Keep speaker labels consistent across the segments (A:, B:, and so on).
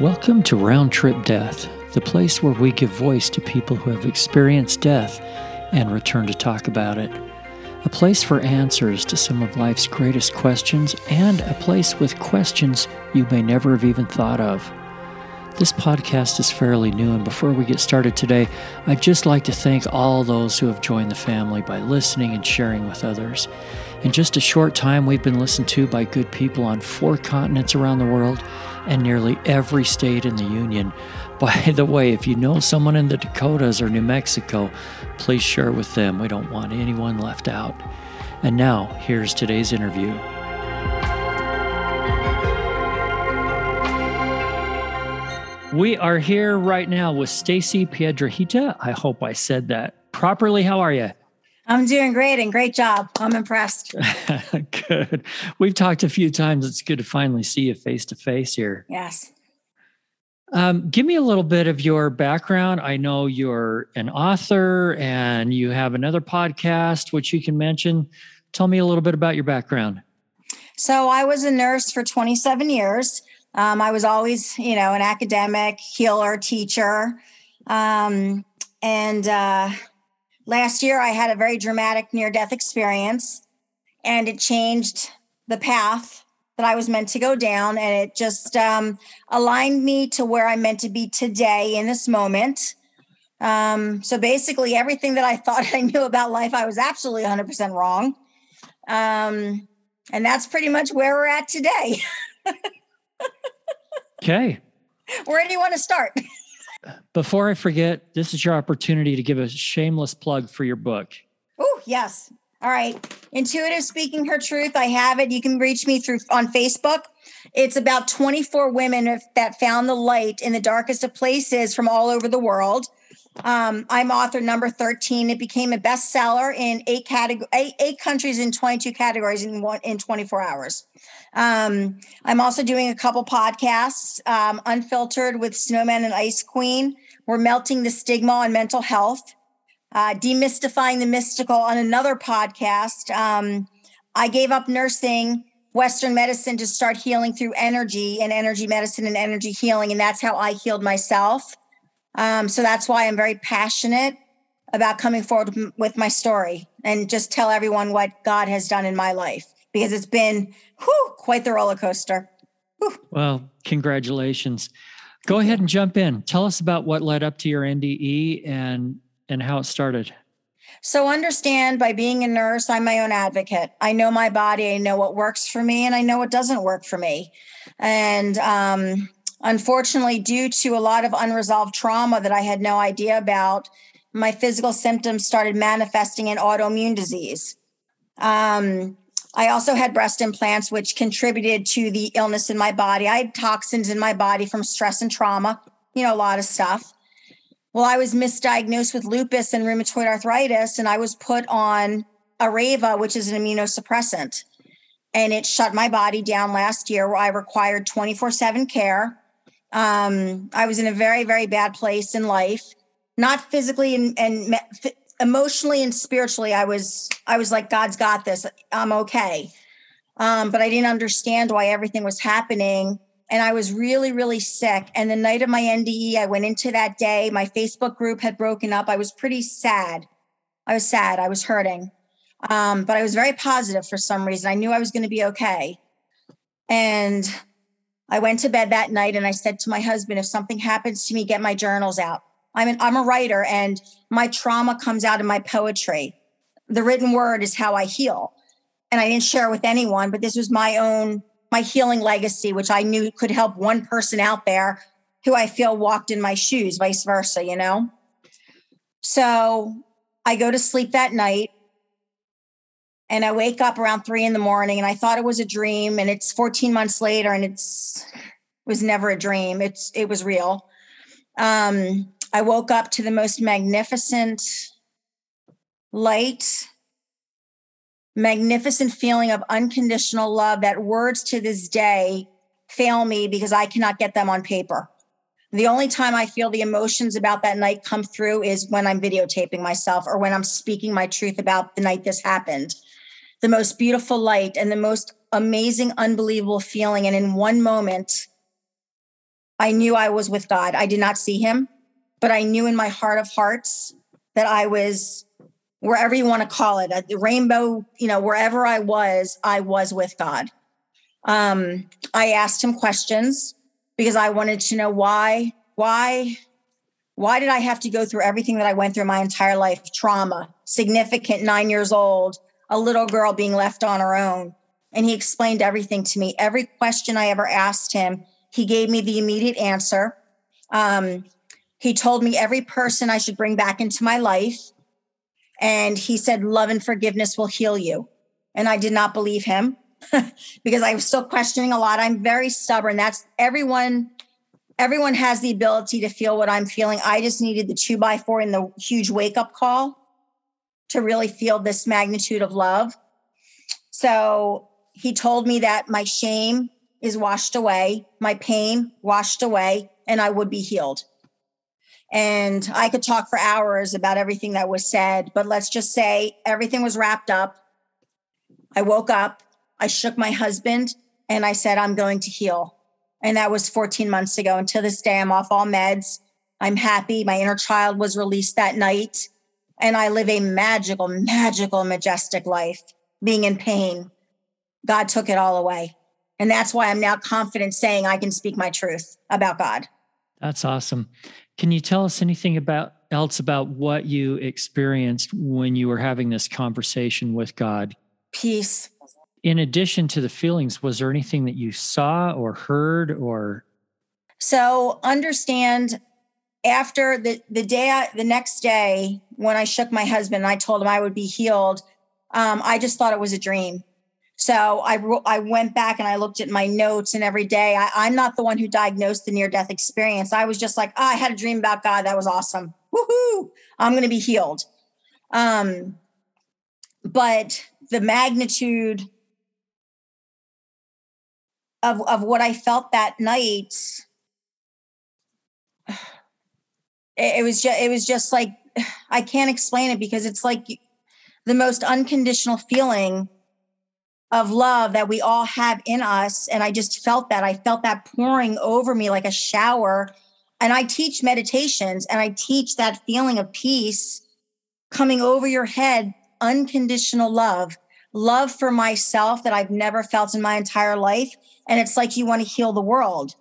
A: Welcome to Round Trip Death, the place where we give voice to people who have experienced death and return to talk about it. A place for answers to some of life's greatest questions, and a place with questions you may never have even thought of. This podcast is fairly new, and before we get started today, I'd just like to thank all those who have joined the family by listening and sharing with others. In just a short time, we've been listened to by good people on four continents around the world and nearly every state in the Union. By the way, if you know someone in the Dakotas or New Mexico, please share with them. We don't want anyone left out. And now, here's today's interview. We are here right now with Stacey Piedrahita. I hope I said that properly. How are you?
B: I'm doing great and great job. I'm impressed.
A: good. We've talked a few times. It's good to finally see you face to face here.
B: Yes.
A: Um, give me a little bit of your background. I know you're an author and you have another podcast, which you can mention. Tell me a little bit about your background.
B: So, I was a nurse for 27 years. Um, I was always, you know, an academic, healer, teacher. Um, and uh, last year I had a very dramatic near death experience and it changed the path that I was meant to go down. And it just um, aligned me to where I'm meant to be today in this moment. Um, so basically, everything that I thought I knew about life, I was absolutely 100% wrong. Um, and that's pretty much where we're at today.
A: okay.
B: Where do you want to start?
A: Before I forget, this is your opportunity to give a shameless plug for your book.
B: Oh, yes. All right. Intuitive Speaking Her Truth. I have it. You can reach me through on Facebook. It's about 24 women that found the light in the darkest of places from all over the world. Um, I'm author number 13. It became a bestseller in eight, category, eight, eight countries in 22 categories in, one, in 24 hours. Um, I'm also doing a couple podcasts, um, Unfiltered with Snowman and Ice Queen. We're melting the stigma on mental health, uh, demystifying the mystical on another podcast. Um, I gave up nursing, Western medicine to start healing through energy and energy medicine and energy healing. And that's how I healed myself. Um, so that's why I'm very passionate about coming forward with my story and just tell everyone what God has done in my life because it's been whew, quite the roller coaster.
A: Whew. Well, congratulations. Go ahead and jump in. Tell us about what led up to your NDE and and how it started.
B: So understand by being a nurse, I'm my own advocate. I know my body, I know what works for me, and I know what doesn't work for me. And um, unfortunately, due to a lot of unresolved trauma that I had no idea about, my physical symptoms started manifesting in autoimmune disease. Um, I also had breast implants, which contributed to the illness in my body. I had toxins in my body from stress and trauma, you know, a lot of stuff. Well, I was misdiagnosed with lupus and rheumatoid arthritis, and I was put on Arava, which is an immunosuppressant. And it shut my body down last year where I required 24 7 care. Um, I was in a very, very bad place in life, not physically and, and emotionally and spiritually i was i was like god's got this. I'm okay. Um, but i didn't understand why everything was happening and i was really really sick. And the night of my nde i went into that day my facebook group had broken up. I was pretty sad. I was sad. I was hurting. Um, but i was very positive for some reason. I knew i was going to be okay. And i went to bed that night and i said to my husband if something happens to me get my journals out I'm an, I'm a writer and my trauma comes out in my poetry. The written word is how I heal. And I didn't share with anyone, but this was my own my healing legacy which I knew could help one person out there who I feel walked in my shoes, vice versa, you know? So I go to sleep that night and I wake up around three in the morning and I thought it was a dream and it's 14 months later and it's it was never a dream. It's it was real. Um I woke up to the most magnificent light, magnificent feeling of unconditional love that words to this day fail me because I cannot get them on paper. The only time I feel the emotions about that night come through is when I'm videotaping myself or when I'm speaking my truth about the night this happened. The most beautiful light and the most amazing, unbelievable feeling. And in one moment, I knew I was with God. I did not see him, but I knew in my heart of hearts that I was wherever you want to call it, the rainbow, you know, wherever I was, I was with God. Um, I asked him questions because I wanted to know why, why, why did I have to go through everything that I went through my entire life? Trauma, significant, nine years old, a little girl being left on her own. And he explained everything to me. Every question I ever asked him, he gave me the immediate answer. Um, he told me every person I should bring back into my life. And he said, Love and forgiveness will heal you. And I did not believe him because I was still questioning a lot. I'm very stubborn. That's everyone. Everyone has the ability to feel what I'm feeling. I just needed the two by four and the huge wake up call to really feel this magnitude of love. So he told me that my shame is washed away, my pain washed away, and I would be healed. And I could talk for hours about everything that was said, but let's just say everything was wrapped up. I woke up, I shook my husband, and I said, I'm going to heal. And that was 14 months ago. And to this day, I'm off all meds. I'm happy. My inner child was released that night. And I live a magical, magical, majestic life, being in pain. God took it all away. And that's why I'm now confident saying I can speak my truth about God.
A: That's awesome. Can you tell us anything about else about what you experienced when you were having this conversation with God?
B: Peace.
A: In addition to the feelings, was there anything that you saw or heard or
B: So understand after the the day I, the next day when I shook my husband and I told him I would be healed, um, I just thought it was a dream. So I I went back and I looked at my notes and every day I, am not the one who diagnosed the near death experience. I was just like, oh, I had a dream about God. That was awesome. Woohoo! I'm going to be healed. Um, but the magnitude of of what I felt that night, it, it was just it was just like I can't explain it because it's like the most unconditional feeling of love that we all have in us. And I just felt that. I felt that pouring over me like a shower. And I teach meditations and I teach that feeling of peace coming over your head, unconditional love, love for myself that I've never felt in my entire life. And it's like you want to heal the world.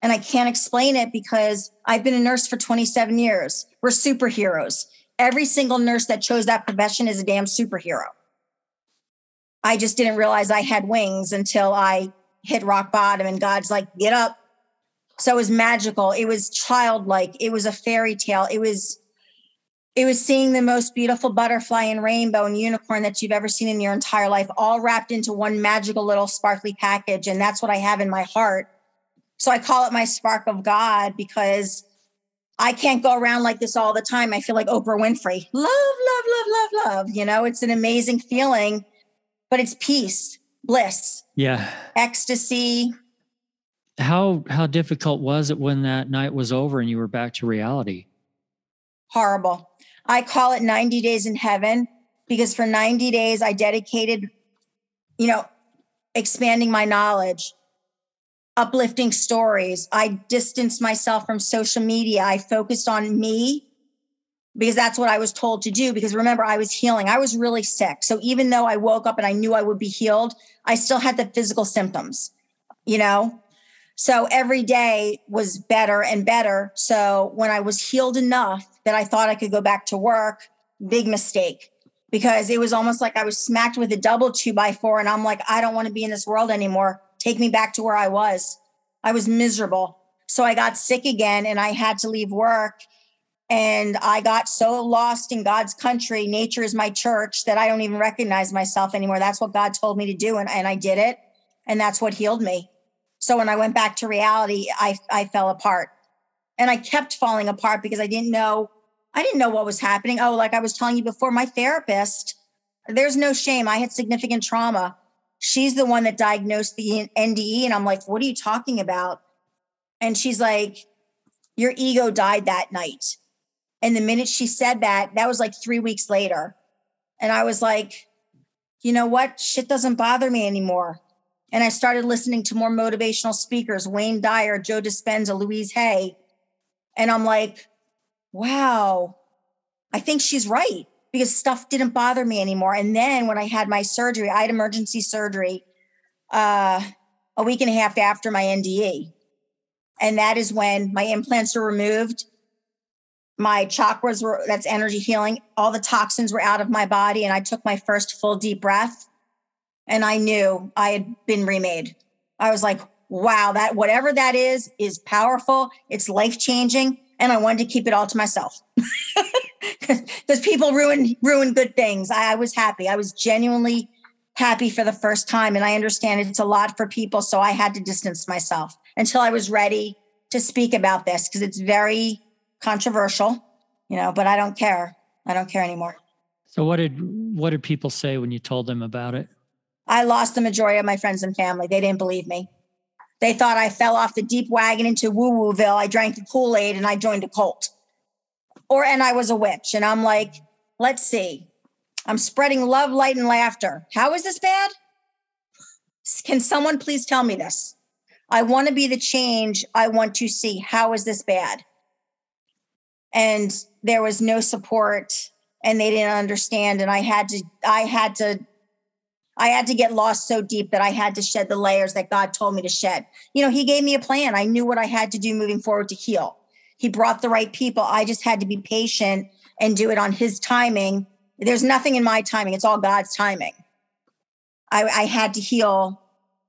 B: And I can't explain it because I've been a nurse for 27 years. We're superheroes. Every single nurse that chose that profession is a damn superhero. I just didn't realize I had wings until I hit rock bottom and God's like, get up. So it was magical. It was childlike. It was a fairy tale. It was it was seeing the most beautiful butterfly and rainbow and unicorn that you've ever seen in your entire life, all wrapped into one magical little sparkly package. And that's what I have in my heart. So I call it my spark of God because I can't go around like this all the time. I feel like Oprah Winfrey. Love, love, love, love, love. You know, it's an amazing feeling but it's peace, bliss,
A: yeah,
B: ecstasy.
A: How how difficult was it when that night was over and you were back to reality?
B: Horrible. I call it 90 days in heaven because for 90 days I dedicated, you know, expanding my knowledge, uplifting stories. I distanced myself from social media. I focused on me because that's what I was told to do. Because remember, I was healing. I was really sick. So even though I woke up and I knew I would be healed, I still had the physical symptoms, you know? So every day was better and better. So when I was healed enough that I thought I could go back to work, big mistake because it was almost like I was smacked with a double two by four. And I'm like, I don't want to be in this world anymore. Take me back to where I was. I was miserable. So I got sick again and I had to leave work and I got so lost in God's country, nature is my church, that I don't even recognize myself anymore. That's what God told me to do. And, and I did it. And that's what healed me. So when I went back to reality, I, I fell apart. And I kept falling apart because I didn't know, I didn't know what was happening. Oh, like I was telling you before, my therapist, there's no shame. I had significant trauma. She's the one that diagnosed the NDE. And I'm like, what are you talking about? And she's like, your ego died that night and the minute she said that, that was like three weeks later. And I was like, you know what? Shit doesn't bother me anymore. And I started listening to more motivational speakers, Wayne Dyer, Joe Dispenza, Louise Hay. And I'm like, wow, I think she's right because stuff didn't bother me anymore. And then when I had my surgery, I had emergency surgery uh, a week and a half after my NDE. And that is when my implants were removed. My chakras were, that's energy healing. All the toxins were out of my body. And I took my first full deep breath. And I knew I had been remade. I was like, wow, that whatever that is, is powerful. It's life changing. And I wanted to keep it all to myself. Because people ruin ruin good things. I, I was happy. I was genuinely happy for the first time. And I understand it's a lot for people. So I had to distance myself until I was ready to speak about this because it's very controversial, you know, but I don't care. I don't care anymore.
A: So what did what did people say when you told them about it?
B: I lost the majority of my friends and family. They didn't believe me. They thought I fell off the deep wagon into woo wooville. I drank the Kool Aid and I joined a cult. Or, and I was a witch. And I'm like, let's see. I'm spreading love, light, and laughter. How is this bad? Can someone please tell me this? I want to be the change I want to see. How is this bad? And there was no support and they didn't understand. And I had to, I had to, I had to get lost so deep that I had to shed the layers that God told me to shed. You know, He gave me a plan. I knew what I had to do moving forward to heal. He brought the right people. I just had to be patient and do it on His timing there's nothing in my timing, it's all God's timing. I, I had to heal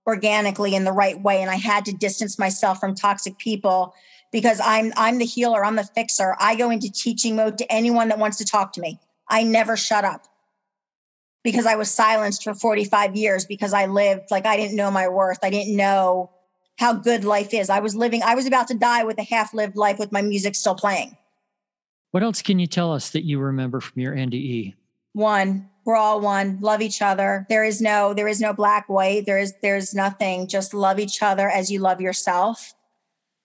B: organically in the right way, and I had to distance myself from toxic people because I'm I'm the healer, I'm the fixer. I go into teaching mode to anyone that wants to talk to me. I never shut up because I was silenced for 45 years because I lived like I didn't know my worth. I didn't know how good life is. I was living, I was about to die with a half lived life with my music still playing.
A: What else can you tell us that you remember from your NDE?
B: One, we're all one. Love each other. There is no there is no black white. There is there's nothing. Just love each other as you love yourself.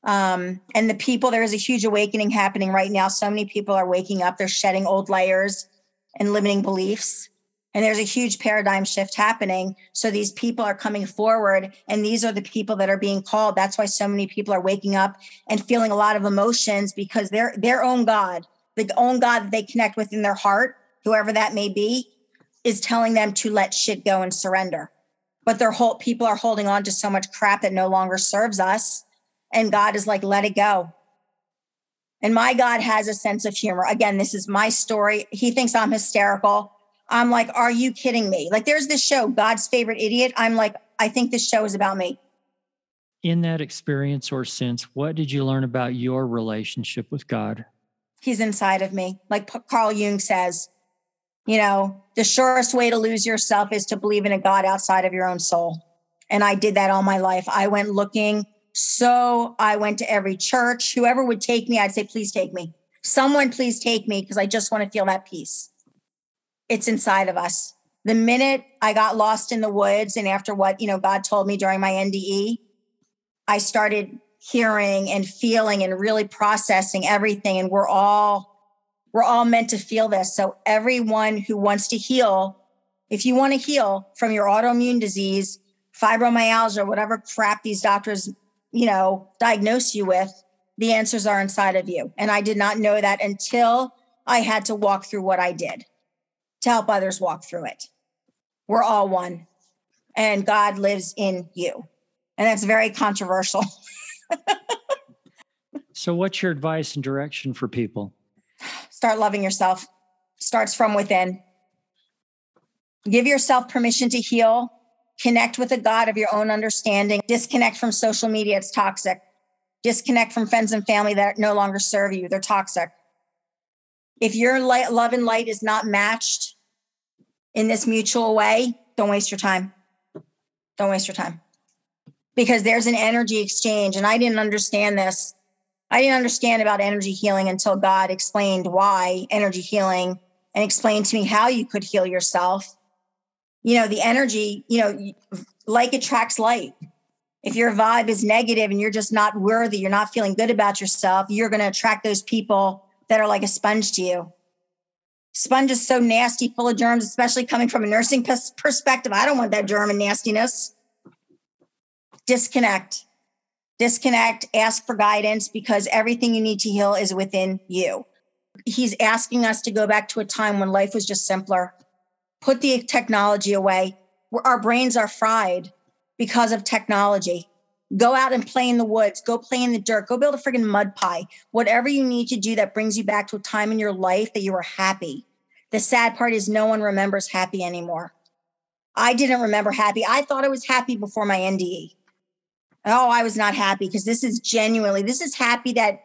B: Um, and the people, there is a huge awakening happening right now. So many people are waking up. They're shedding old layers and limiting beliefs. And there's a huge paradigm shift happening. So these people are coming forward, and these are the people that are being called. That's why so many people are waking up and feeling a lot of emotions because their their own God the own God that they connect with in their heart, whoever that may be, is telling them to let shit go and surrender. But their whole people are holding on to so much crap that no longer serves us. And God is like, let it go. And my God has a sense of humor. Again, this is my story. He thinks I'm hysterical. I'm like, are you kidding me? Like, there's this show, God's Favorite Idiot. I'm like, I think this show is about me.
A: In that experience or sense, what did you learn about your relationship with God?
B: he's inside of me. Like Carl Jung says, you know, the surest way to lose yourself is to believe in a God outside of your own soul. And I did that all my life. I went looking. So I went to every church. Whoever would take me, I'd say, please take me. Someone, please take me because I just want to feel that peace. It's inside of us. The minute I got lost in the woods and after what, you know, God told me during my NDE, I started hearing and feeling and really processing everything. And we're all we're all meant to feel this. So everyone who wants to heal if you want to heal from your autoimmune disease fibromyalgia whatever crap these doctors you know diagnose you with the answers are inside of you. And i did not know that until i had to walk through what i did to help others walk through it we're all one and god lives in you and that's very controversial
A: so, what's your advice and direction for people?
B: Start loving yourself. Starts from within. Give yourself permission to heal. Connect with a God of your own understanding. Disconnect from social media. It's toxic. Disconnect from friends and family that no longer serve you. They're toxic. If your light, love and light is not matched in this mutual way, don't waste your time. Don't waste your time because there's an energy exchange. And I didn't understand this. I didn't understand about energy healing until God explained why energy healing and explained to me how you could heal yourself. You know, the energy, you know, like attracts light. If your vibe is negative and you're just not worthy, you're not feeling good about yourself, you're going to attract those people that are like a sponge to you. Sponge is so nasty, full of germs, especially coming from a nursing perspective. I don't want that germ and nastiness. disconnect. Disconnect, ask for guidance because everything you need to heal is within you. He's asking us to go back to a time when life was just simpler. Put the technology away. Our brains are fried because of technology. Go out and play in the woods. Go play in the dirt. Go build a friggin' mud pie. Whatever you need to do that brings you back to a time in your life that you were happy. The sad part is no one remembers happy anymore. I didn't remember happy. I thought I was happy before my NDE. Oh, I was not happy because this is genuinely, this is happy that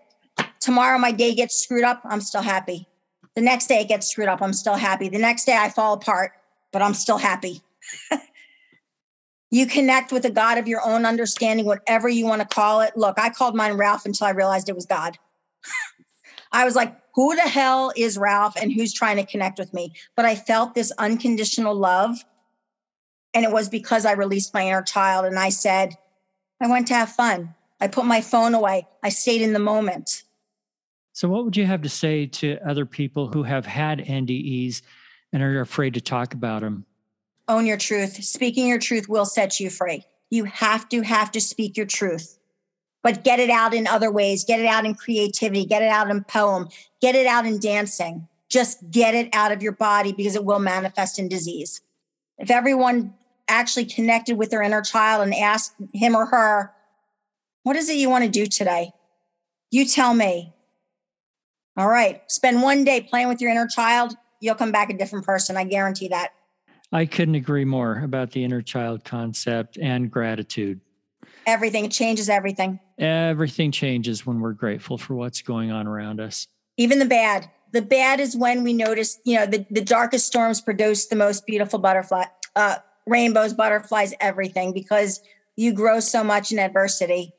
B: tomorrow my day gets screwed up. I'm still happy. The next day it gets screwed up. I'm still happy. The next day I fall apart, but I'm still happy. you connect with a God of your own understanding, whatever you want to call it. Look, I called mine Ralph until I realized it was God. I was like, who the hell is Ralph and who's trying to connect with me? But I felt this unconditional love. And it was because I released my inner child and I said, I went to have fun. I put my phone away. I stayed in the moment.
A: So, what would you have to say to other people who have had NDEs and are afraid to talk about them?
B: Own your truth. Speaking your truth will set you free. You have to have to speak your truth, but get it out in other ways. Get it out in creativity. Get it out in poem. Get it out in dancing. Just get it out of your body because it will manifest in disease. If everyone actually connected with their inner child and asked him or her, What is it you want to do today? You tell me. All right. Spend one day playing with your inner child. You'll come back a different person. I guarantee that.
A: I couldn't agree more about the inner child concept and gratitude.
B: Everything changes everything.
A: Everything changes when we're grateful for what's going on around us.
B: Even the bad. The bad is when we notice, you know, the, the darkest storms produce the most beautiful butterfly, uh, rainbows, butterflies, everything, because you grow so much in adversity.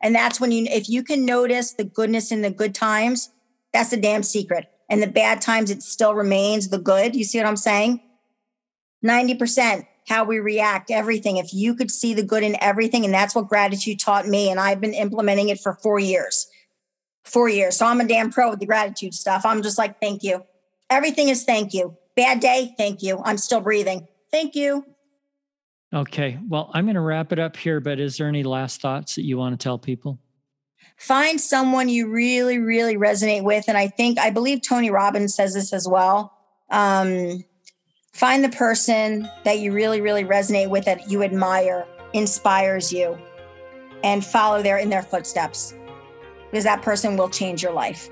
B: And that's when you, if you can notice the goodness in the good times, that's the damn secret. And the bad times, it still remains the good. You see what I'm saying? 90% how we react, everything. If you could see the good in everything, and that's what gratitude taught me. And I've been implementing it for four years. Four years. So I'm a damn pro with the gratitude stuff. I'm just like, thank you. Everything is thank you. Bad day, thank you. I'm still breathing. Thank you.
A: Okay. Well, I'm going to wrap it up here, but is there any last thoughts that you want to tell people?
B: Find someone you really, really resonate with. And I think, I believe Tony Robbins says this as well. Um, find the person that you really, really resonate with, that you admire, inspires you, and follow their in their footsteps because that person will change your life.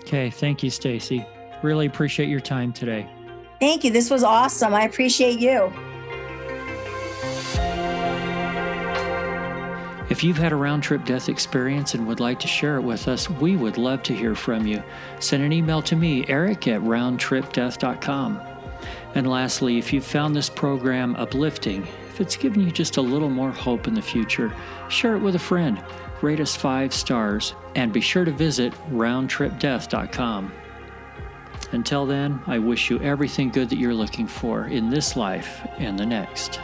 A: Okay. Thank you, Stacey. Really appreciate your time today.
B: Thank you. This was awesome. I appreciate you.
A: If you've had a round trip death experience and would like to share it with us, we would love to hear from you. Send an email to me, eric at roundtripdeath.com. And lastly, if you've found this program uplifting, if it's given you just a little more hope in the future, share it with a friend, rate us five stars, and be sure to visit roundtripdeath.com. Until then, I wish you everything good that you're looking for in this life and the next.